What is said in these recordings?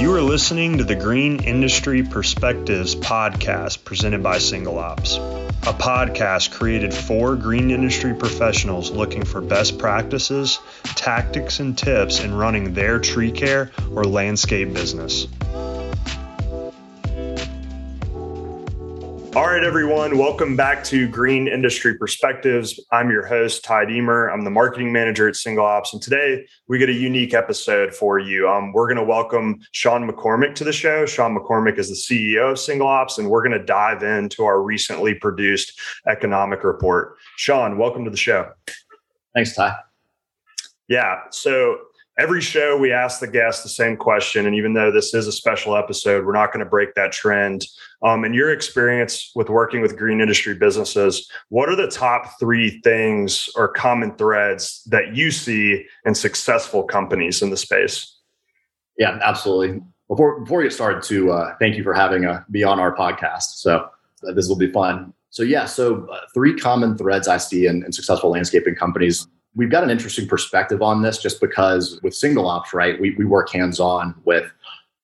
You are listening to the Green Industry Perspectives podcast presented by Single Ops, a podcast created for green industry professionals looking for best practices, tactics, and tips in running their tree care or landscape business. All right, everyone, welcome back to Green Industry Perspectives. I'm your host, Ty Deemer. I'm the marketing manager at Single Ops. And today we get a unique episode for you. Um, we're going to welcome Sean McCormick to the show. Sean McCormick is the CEO of Single Ops, and we're going to dive into our recently produced economic report. Sean, welcome to the show. Thanks, Ty. Yeah. So every show we ask the guests the same question and even though this is a special episode we're not going to break that trend. Um, in your experience with working with green industry businesses what are the top three things or common threads that you see in successful companies in the space? Yeah absolutely. Before before we get started to uh, thank you for having uh, me on our podcast. So uh, this will be fun. So yeah so uh, three common threads i see in, in successful landscaping companies we've got an interesting perspective on this just because with single ops, right, we, we work hands on with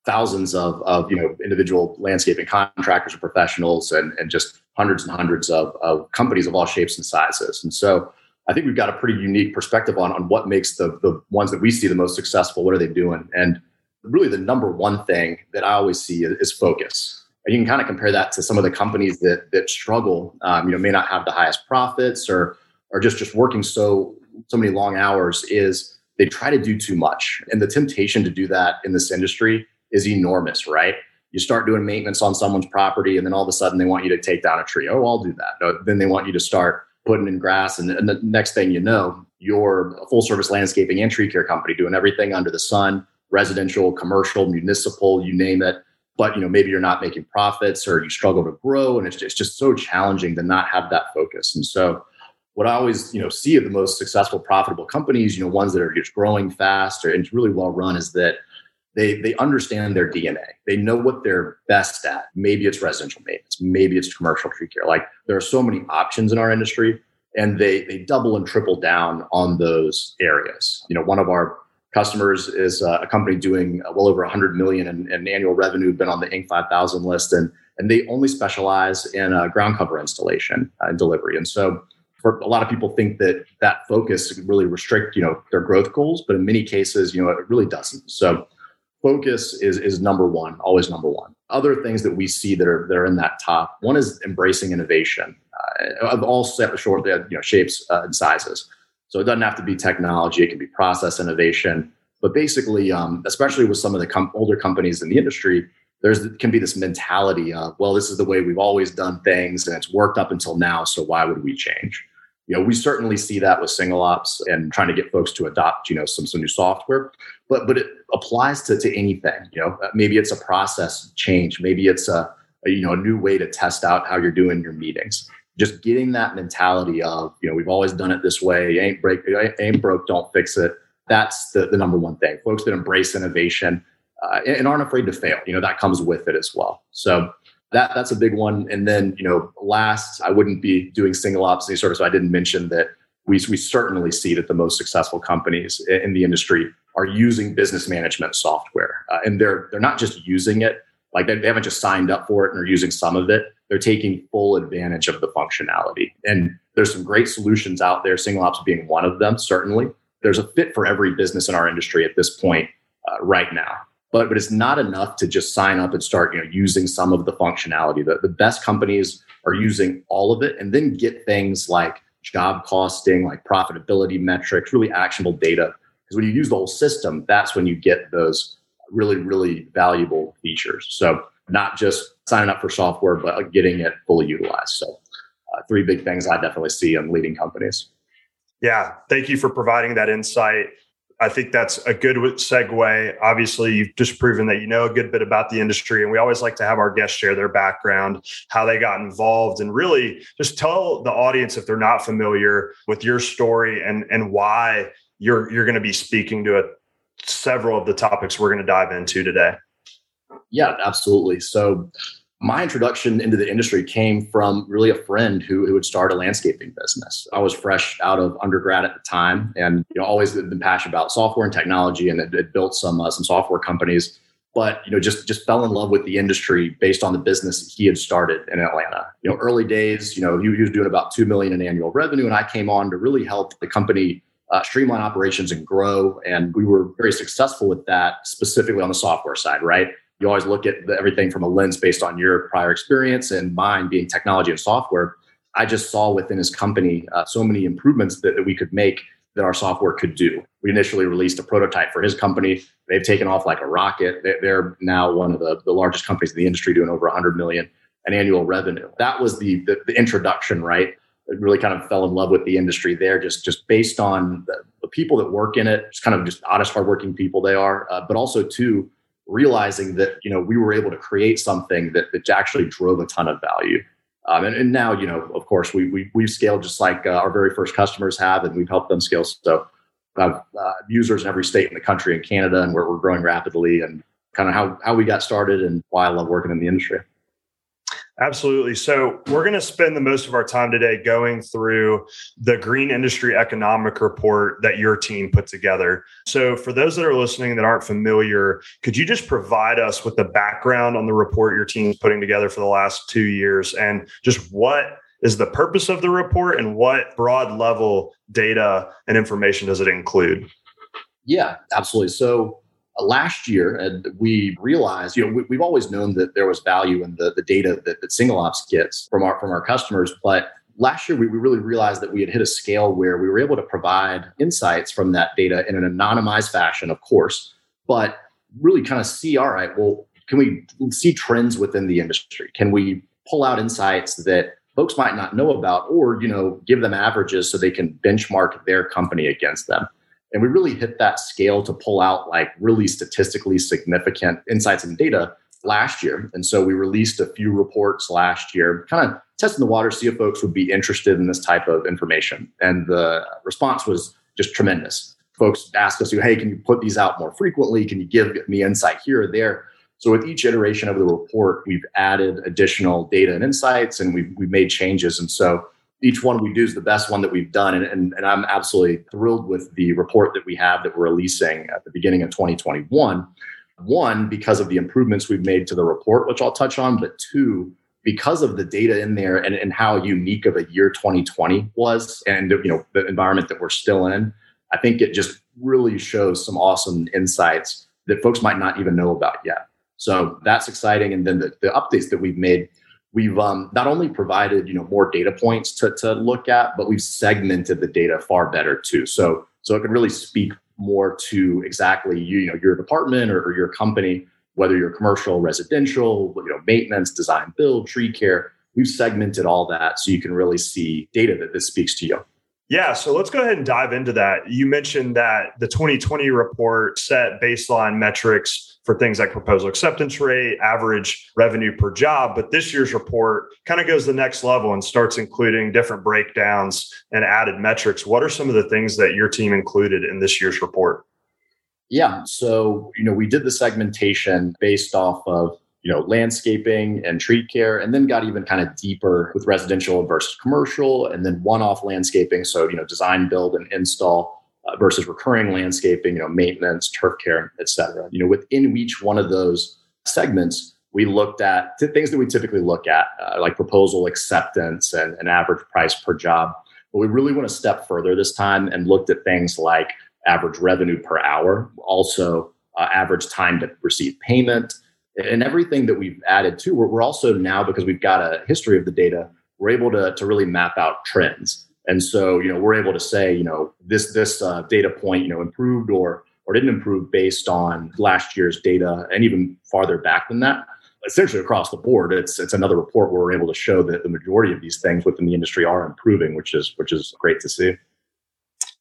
thousands of, of you know individual landscaping contractors and professionals and, and just hundreds and hundreds of, of companies of all shapes and sizes. And so I think we've got a pretty unique perspective on, on what makes the, the ones that we see the most successful, what are they doing? And really the number one thing that I always see is, is focus. And you can kind of compare that to some of the companies that that struggle, um, you know, may not have the highest profits or are just just working so so many long hours is they try to do too much. And the temptation to do that in this industry is enormous, right? You start doing maintenance on someone's property, and then all of a sudden they want you to take down a tree. Oh, I'll do that. Then they want you to start putting in grass. And, and the next thing you know, you're a full service landscaping and tree care company doing everything under the sun residential, commercial, municipal, you name it. But you know, maybe you're not making profits or you struggle to grow, and it's just, it's just so challenging to not have that focus. And so what I always, you know, see of the most successful, profitable companies, you know, ones that are just growing fast or, and really well run is that they they understand their DNA. They know what they're best at. Maybe it's residential maintenance, maybe it's commercial tree care. Like there are so many options in our industry, and they they double and triple down on those areas. You know, one of our customers is a company doing well over 100 million in, in annual revenue, been on the Inc. 5000 list, and and they only specialize in uh, ground cover installation uh, and delivery. And so for a lot of people think that that focus really restrict you know their growth goals but in many cases you know it really doesn't. So focus is is number one always number one. Other things that we see that are that are in that top one is embracing innovation. Uh, of all short you know shapes uh, and sizes. So it doesn't have to be technology it can be process innovation but basically um, especially with some of the com- older companies in the industry there's can be this mentality of well this is the way we've always done things and it's worked up until now so why would we change? You know we certainly see that with single ops and trying to get folks to adopt you know some some new software but but it applies to, to anything you know? Uh, maybe it's a process change maybe it's a, a you know a new way to test out how you're doing your meetings. Just getting that mentality of you know we've always done it this way ain't break ain't broke don't fix it. That's the, the number one thing. Folks that embrace innovation uh, and aren't afraid to fail. You know, that comes with it as well. So that that's a big one. And then, you know, last, I wouldn't be doing single ops any service. So I didn't mention that we, we certainly see that the most successful companies in the industry are using business management software. Uh, and they're they're not just using it, like they, they haven't just signed up for it and are using some of it. They're taking full advantage of the functionality. And there's some great solutions out there, single ops being one of them, certainly. There's a fit for every business in our industry at this point uh, right now but but it's not enough to just sign up and start you know using some of the functionality. The, the best companies are using all of it and then get things like job costing like profitability metrics really actionable data. Because when you use the whole system that's when you get those really really valuable features. So not just signing up for software but getting it fully utilized. So uh, three big things i definitely see in leading companies. Yeah. Thank you for providing that insight I think that's a good segue. Obviously, you've just proven that you know a good bit about the industry, and we always like to have our guests share their background, how they got involved, and really just tell the audience if they're not familiar with your story and and why you're you're going to be speaking to several of the topics we're going to dive into today. Yeah, absolutely. So my introduction into the industry came from really a friend who, who would start a landscaping business. I was fresh out of undergrad at the time and you know always been passionate about software and technology and had, had built some uh, some software companies. but you know just just fell in love with the industry based on the business he had started in Atlanta. You know, early days, you know, he, he was doing about two million in annual revenue, and I came on to really help the company uh, streamline operations and grow. And we were very successful with that, specifically on the software side, right? You always look at the, everything from a lens based on your prior experience and mine being technology and software. I just saw within his company uh, so many improvements that, that we could make that our software could do. We initially released a prototype for his company. They've taken off like a rocket. They're now one of the, the largest companies in the industry, doing over 100 million in annual revenue. That was the, the, the introduction, right? I really kind of fell in love with the industry there, just just based on the, the people that work in it, just kind of just honest, hardworking people they are, uh, but also too realizing that you know we were able to create something that that actually drove a ton of value. Um, and, and, now, you know, of course, we, we, we've scaled just like uh, our very first customers have, and we've helped them scale. So we uh, users in every state in the country and Canada, and we're, we're growing rapidly and kind of how, how we got started and why I love working in the industry. Absolutely. So, we're going to spend the most of our time today going through the Green Industry Economic Report that your team put together. So, for those that are listening that aren't familiar, could you just provide us with the background on the report your team's putting together for the last two years and just what is the purpose of the report and what broad level data and information does it include? Yeah, absolutely. So, Uh, last year, and we realized, you know, we, have always known that there was value in the, the data that, that single ops gets from our from our customers, but last year we, we really realized that we had hit a scale where we were able to provide insights from that data in an anonymized fashion, of course, but really kind of see, all right, well, can we see trends within the industry? Can we pull out insights that folks might not know about, or you know, give them averages so they can benchmark their company against them? And we really hit that scale to pull out like really statistically significant insights and data last year. And so we released a few reports last year, kind of testing the water, see if folks would be interested in this type of information. And the response was just tremendous. Folks asked us, hey, can you put these out more frequently? Can you give me insight here or there? So with each iteration of the report, we've added additional data and insights and we've, we've made changes. And so each one we do is the best one that we've done. And, and, and, I'm absolutely thrilled with the report that we have that we're releasing at the beginning of 2021. One, because of the improvements we've made to the report, which I'll touch on, but two, because of the data in there and, and how unique of a year 2020 was and you know the environment that we're still in, I think it just really shows some awesome insights that folks might not even know about yet. So that's exciting. And then the, the updates that we've made we've um, not only provided you know more data points to, to look at but we've segmented the data far better too. So so it can really speak more to exactly you, you know your department or, or your company whether you're commercial residential you know maintenance design build tree care. We've segmented all that so you can really see data that this speaks to you yeah, so let's go ahead and dive into that. You mentioned that the 2020 report set baseline metrics for things like proposal acceptance rate, average revenue per job, but this year's report kind of goes the next level and starts including different breakdowns and added metrics. What are some of the things that your team included in this year's report? Yeah, so you know, we did the segmentation based off of you know, landscaping and tree care, and then got even kind of deeper with residential versus commercial, and then one-off landscaping. So, you know, design, build, and install uh, versus recurring landscaping, you know, maintenance, turf care, et cetera. You know, within each one of those segments, we looked at t- things that we typically look at, uh, like proposal acceptance and an average price per job. But we really went a step further this time and looked at things like average revenue per hour, also uh, average time to receive payment, and everything that we've added to, we're, we're also now because we've got a history of the data, we're able to, to really map out trends. And so, you know, we're able to say, you know, this this uh, data point, you know, improved or or didn't improve based on last year's data, and even farther back than that. Essentially across the board, it's it's another report where we're able to show that the majority of these things within the industry are improving, which is which is great to see.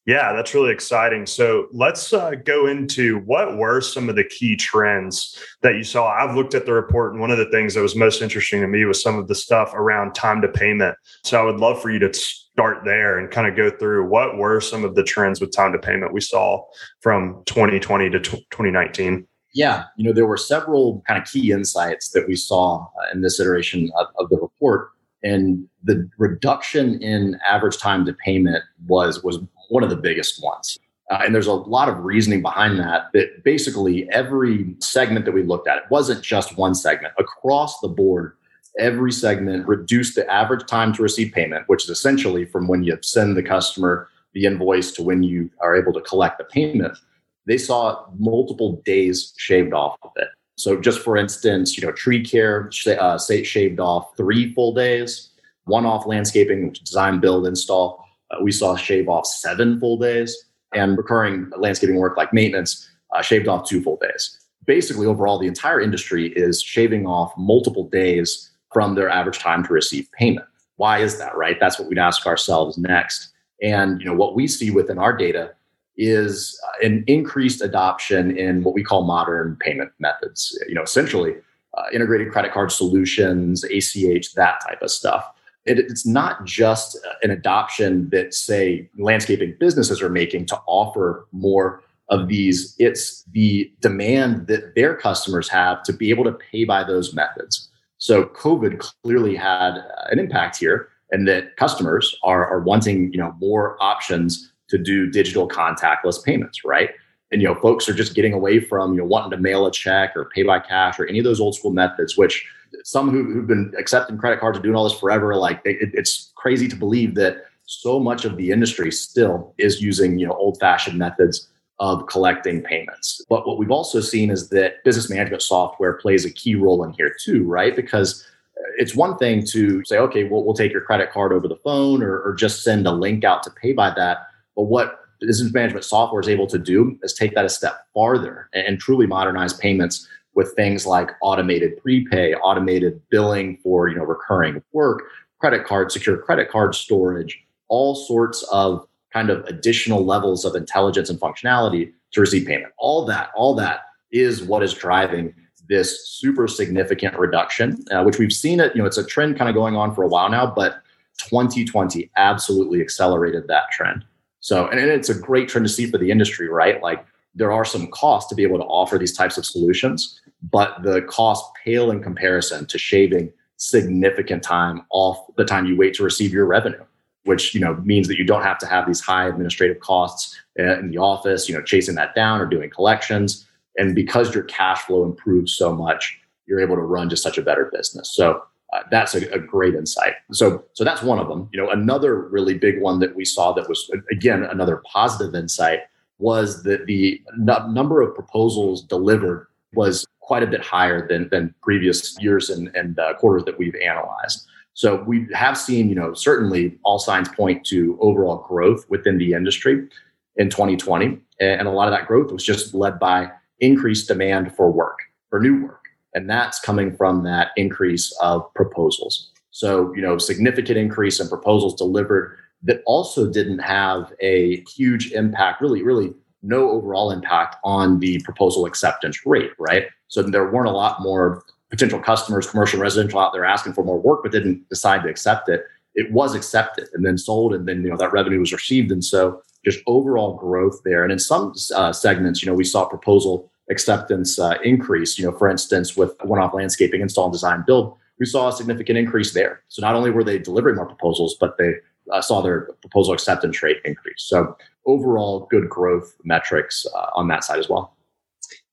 Yeah, that's really exciting. So let's uh, go into what were some of the key trends that you saw. I've looked at the report, and one of the things that was most interesting to me was some of the stuff around time to payment. So I would love for you to start there and kind of go through what were some of the trends with time to payment we saw from 2020 to 2019. Yeah, you know, there were several kind of key insights that we saw uh, in this iteration of, of the report and the reduction in average time to payment was was one of the biggest ones. Uh, and there's a lot of reasoning behind that. That basically every segment that we looked at, it wasn't just one segment across the board. Every segment reduced the average time to receive payment, which is essentially from when you send the customer the invoice to when you are able to collect the payment. They saw multiple days shaved off of it. So, just for instance, you know, tree care uh, shaved off three full days. One-off landscaping, design, build, install, uh, we saw shave off seven full days and recurring landscaping work like maintenance uh, shaved off two full days. Basically, overall, the entire industry is shaving off multiple days from their average time to receive payment. Why is that, right? That's what we'd ask ourselves next. And you know what we see within our data is uh, an increased adoption in what we call modern payment methods. You know, essentially uh, integrated credit card solutions, ACH, that type of stuff it, it's not just an adoption that say landscaping businesses are making to offer more of these. It's the demand that their customers have to be able to pay by those methods. So covid clearly had an impact here and that customers are, are wanting you know more options to do digital contactless payments right? And you know folks are just getting away from you know wanting to mail a check or pay by cash or any of those old school methods which some who, have been accepting credit cards and doing all this forever, like it, it's crazy to believe that so much of the industry still is using you know old fashioned methods of collecting payments. But what we've also seen is that business management software plays a key role in here too, right? Because uh, it's one thing to say, okay, well, we'll take your credit card over the phone or, or just send a link out to pay by that. But what business management software is able to do is take that a step farther and truly modernize payments with things like automated prepay, automated billing for you know recurring work, credit card, secure credit card storage, all sorts of kind of additional levels of intelligence and functionality to receive payment. All that, all that is what is driving this super significant reduction, uh, which we've seen it. You know, it's a trend kind of going on for a while now, but 2020 absolutely accelerated that trend. So, and it's a great trend to see for the industry, right? Like there are some costs to be able to offer these types of solutions, but the cost pale in comparison to shaving significant time off the time you wait to receive your revenue which you know means that you don't have to have these high administrative costs uh, in the office you know chasing that down or doing collections. And because your cash flow improves so much you're able to run just such a better business. So uh, that's a, a, great insight. So so that's one of them. You know another really big one that we saw that was again another positive insight was that the n- number of proposals delivered was quite a bit higher than, than previous years and, and uh, quarters that we've analyzed. So we have seen, you know, certainly all signs point to overall growth within the industry in 2020. And a lot of that growth was just led by increased demand for work, for new work. And that's coming from that increase of proposals. So, you know, significant increase in proposals delivered that also didn't have a huge impact, really, really no overall impact on the proposal acceptance rate, right? So there weren't a lot more potential customers, commercial, residential out there asking for more work, but didn't decide to accept it. It was accepted and then sold, and then you know that revenue was received, and so just overall growth there. And in some uh, segments, you know, we saw proposal acceptance uh, increase. You know, for instance, with one-off landscaping, install, and design, build, we saw a significant increase there. So not only were they delivering more proposals, but they uh, saw their proposal acceptance rate increase. So overall, good growth metrics uh, on that side as well.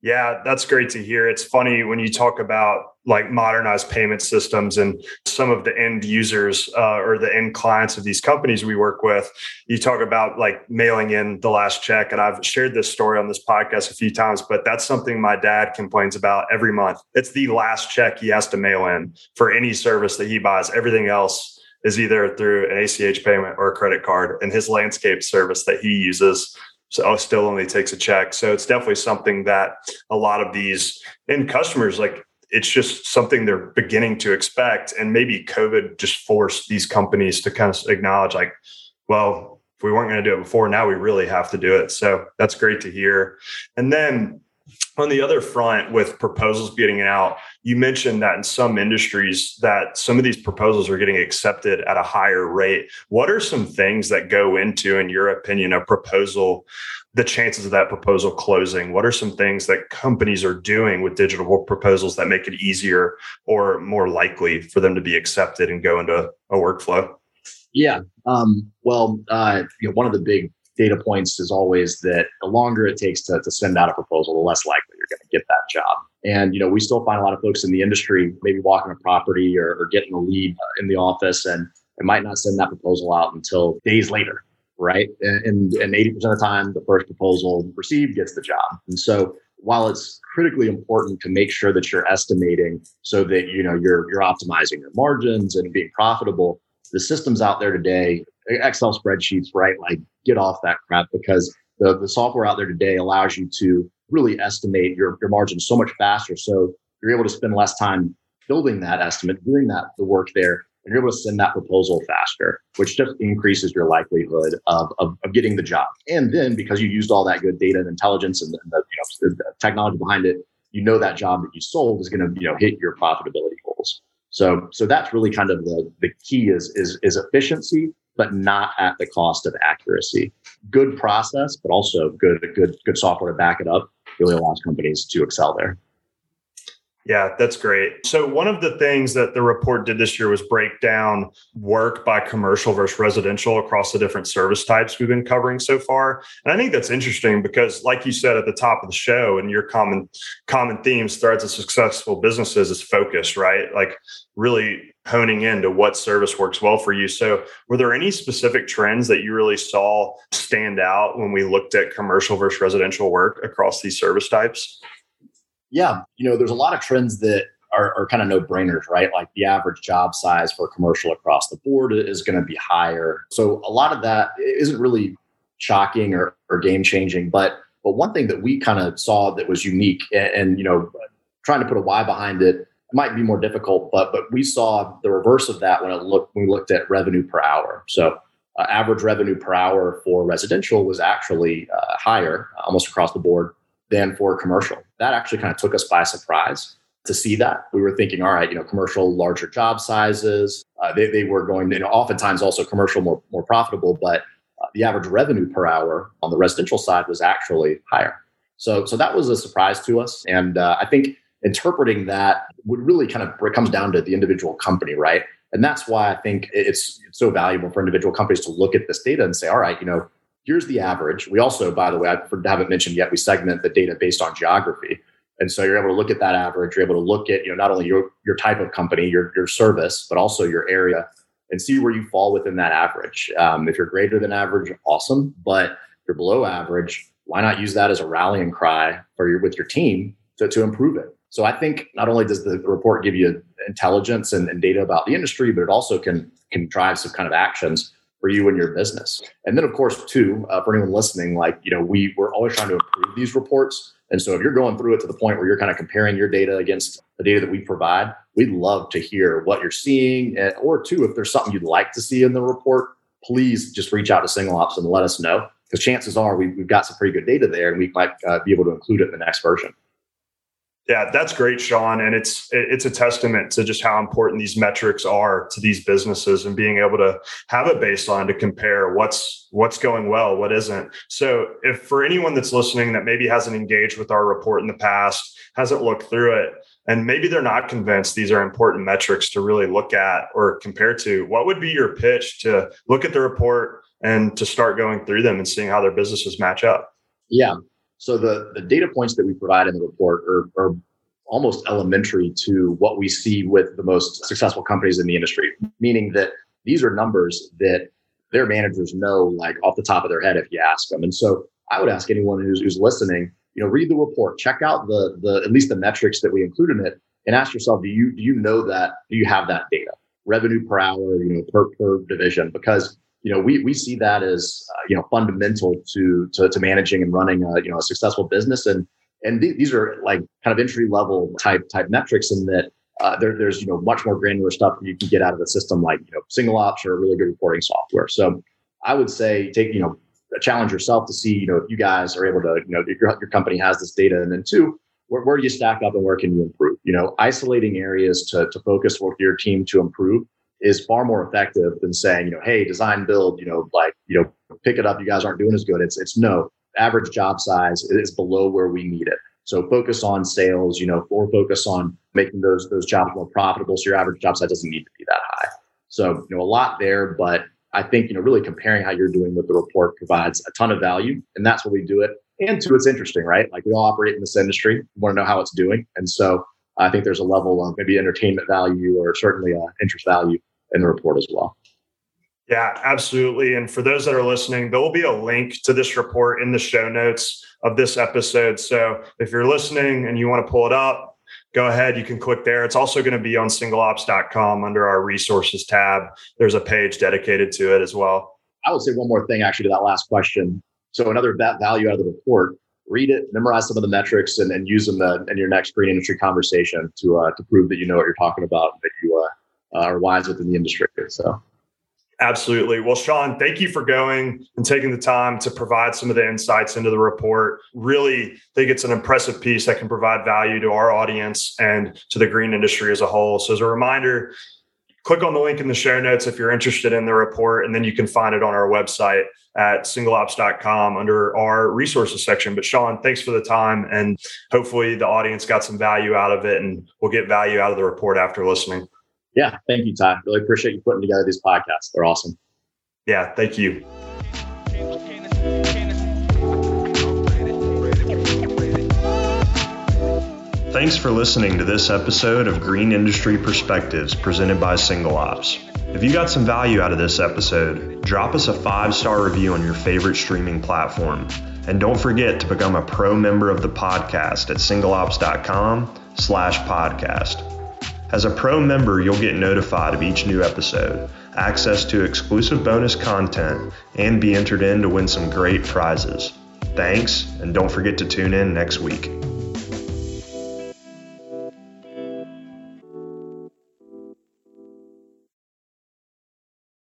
Yeah, that's great to hear. It's funny when you talk about like modernized payment systems and some of the end users uh, or the end clients of these companies we work with. You talk about like mailing in the last check, and I've shared this story on this podcast a few times, but that's something my dad complains about every month. It's the last check he has to mail in for any service that he buys. Everything else is either through an ACH payment or a credit card. And his landscape service that he uses so still only takes a check. So it's definitely something that a lot of these end customers like it's just something they're beginning to expect. And maybe COVID just forced these companies to kind of acknowledge like, well, if we weren't going to do it before, now we really have to do it. So that's great to hear. And then on the other front with proposals getting out you mentioned that in some industries that some of these proposals are getting accepted at a higher rate. What are some things that go into in your opinion a proposal the chances of that proposal closing? What are some things that companies are doing with digital proposals that make it easier or more likely for them to be accepted and go into a workflow? Yeah um, well uh, you know, one of the big data points is always that the longer it takes to, to send out a proposal, the less likely you're going to get that job. And you know, we still find a lot of folks in the industry maybe walking a property or, or getting a lead in the office, and it might not send that proposal out until days later, right? And and eighty percent of the time, the first proposal received gets the job. And so, while it's critically important to make sure that you're estimating so that you know you're you're optimizing your margins and being profitable, the systems out there today, Excel spreadsheets, right? Like get off that crap because the, the software out there today allows you to really estimate your, your margins so much faster. So you're able to spend less time building that estimate, doing that the work there, and you're able to send that proposal faster, which just increases your likelihood of, of, of getting the job. And then because you used all that good data and intelligence and the, the, you know, the technology behind it, you know that job that you sold is going to you know hit your profitability goals. So so that's really kind of the the key is is is efficiency but not at the cost of accuracy. Good process, but also good good good software to back it up really allows companies to excel there. Yeah, that's great. So, one of the things that the report did this year was break down work by commercial versus residential across the different service types we've been covering so far. And I think that's interesting because, like you said at the top of the show, and your common common themes, threads of successful businesses is focus, right? Like really honing into what service works well for you. So, were there any specific trends that you really saw stand out when we looked at commercial versus residential work across these service types? Yeah, you know, there's a lot of trends that are, are kind of no brainers, right? Like the average job size for commercial across the board is going to be higher. So a lot of that isn't really shocking or, or game changing. But but one thing that we kind of saw that was unique, and, and you know, trying to put a why behind it might be more difficult. But but we saw the reverse of that when it looked when we looked at revenue per hour. So uh, average revenue per hour for residential was actually uh, higher almost across the board than for commercial. That actually kind of took us by surprise to see that. We were thinking, all right, you know, commercial larger job sizes. Uh, they, they were going you know, oftentimes also commercial more, more profitable, but uh, the average revenue per hour on the residential side was actually higher. So, so that was a surprise to us. And uh, I think interpreting that would really kind of, comes down to the individual company, right? And that's why I think it's, it's so valuable for individual companies to look at this data and say, all right, you know, here's the average. We also, by the way, I haven't mentioned yet, we segment the data based on geography. And so you're able to look at that average. You're able to look at, you know, not only your, your type of company, your, your service, but also your area and see where you fall within that average. Um, if you're greater than average, awesome. But if you're below average, why not use that as a rallying cry for your, with your team to, to improve it? So I think not only does the report give you intelligence and, and data about the industry, but it also can, can drive some kind of actions for you and your business. And then, of course, too, uh, for anyone listening, like, you know, we, we're always trying to improve these reports. And so if you're going through it to the point where you're kind of comparing your data against the data that we provide, we'd love to hear what you're seeing. And, or, two, if there's something you'd like to see in the report, please just reach out to Single Ops and let us know. Because chances are we, have got some pretty good data there and we might uh, be able to include it in the next version. Yeah, that's great, Sean, and it's it's a testament to just how important these metrics are to these businesses and being able to have a baseline to compare what's what's going well, what isn't. So, if for anyone that's listening that maybe hasn't engaged with our report in the past, hasn't looked through it, and maybe they're not convinced these are important metrics to really look at or compare to, what would be your pitch to look at the report and to start going through them and seeing how their businesses match up? Yeah, so the, the data points that we provide in the report are, are almost elementary to what we see with the most successful companies in the industry, meaning that these are numbers that their managers know like off the top of their head if you ask them. And so I would ask anyone who's, who's listening, you know, read the report, check out the the at least the metrics that we include in it, and ask yourself, do you do you know that? Do you have that data? Revenue per hour, you know, per per division, because you know, we, we see that as, uh, you know, fundamental to, to, to, managing and running a, you know, a successful business. And, and th- these are like kind of entry level type, type metrics in that uh, there, there's, you know, much more granular stuff you can get out of the system, like, you know, single ops or really good reporting software. So I would say take, you know, a challenge yourself to see, you know, if you guys are able to, you know, if your, your company has this data and then two, where, where do you stack up and where can you improve? You know, isolating areas to, to focus with your team to improve is far more effective than saying, you know, hey, design build, you know, like, you know, pick it up. You guys aren't doing as good. It's it's no average job size is below where we need it. So focus on sales, you know, or focus on making those those jobs more profitable. So your average job size doesn't need to be that high. So you know, a lot there, but I think, you know, really comparing how you're doing with the report provides a ton of value. And that's what we do it. And two, it's interesting, right? Like we all operate in this industry, we want to know how it's doing. And so I think there's a level of maybe entertainment value or certainly uh, interest value in the report as well. Yeah, absolutely. And for those that are listening, there will be a link to this report in the show notes of this episode. So if you're listening and you want to pull it up, go ahead. You can click there. It's also going to be on singleops.com under our resources tab. There's a page dedicated to it as well. I would say one more thing actually to that last question. So another value out of the report, read it, memorize some of the metrics, and, and use them in your next green industry conversation to uh, to prove that you know what you're talking about, and that you uh, Uh, are wise within the industry. So Absolutely. Well, Sean, thank you for going and taking the time to provide some of the insights into the report. Really think it's an impressive piece that can provide value to our audience and to the green industry as a whole. So, as a reminder, click on the link in the show notes if you're interested in the report, and then you can find it on our website at singleops.com under our resources section. But Sean, thanks for the time, and hopefully the audience got some value out of it, and we'll get value out of the report after listening. Yeah, thank you, Ty. Really appreciate you putting together these podcasts. They're awesome. Yeah, thank you. Thanks for listening to this episode of Green Industry Perspectives presented by Single Ops. If you got some value out of this episode, drop us a five star review on your favorite streaming platform. And don't forget to become a pro member of the podcast at singleops.com slash podcast. As a pro member, you'll get notified of each new episode, access to exclusive bonus content, and be entered in to win some great prizes. Thanks, and don't forget to tune in next week.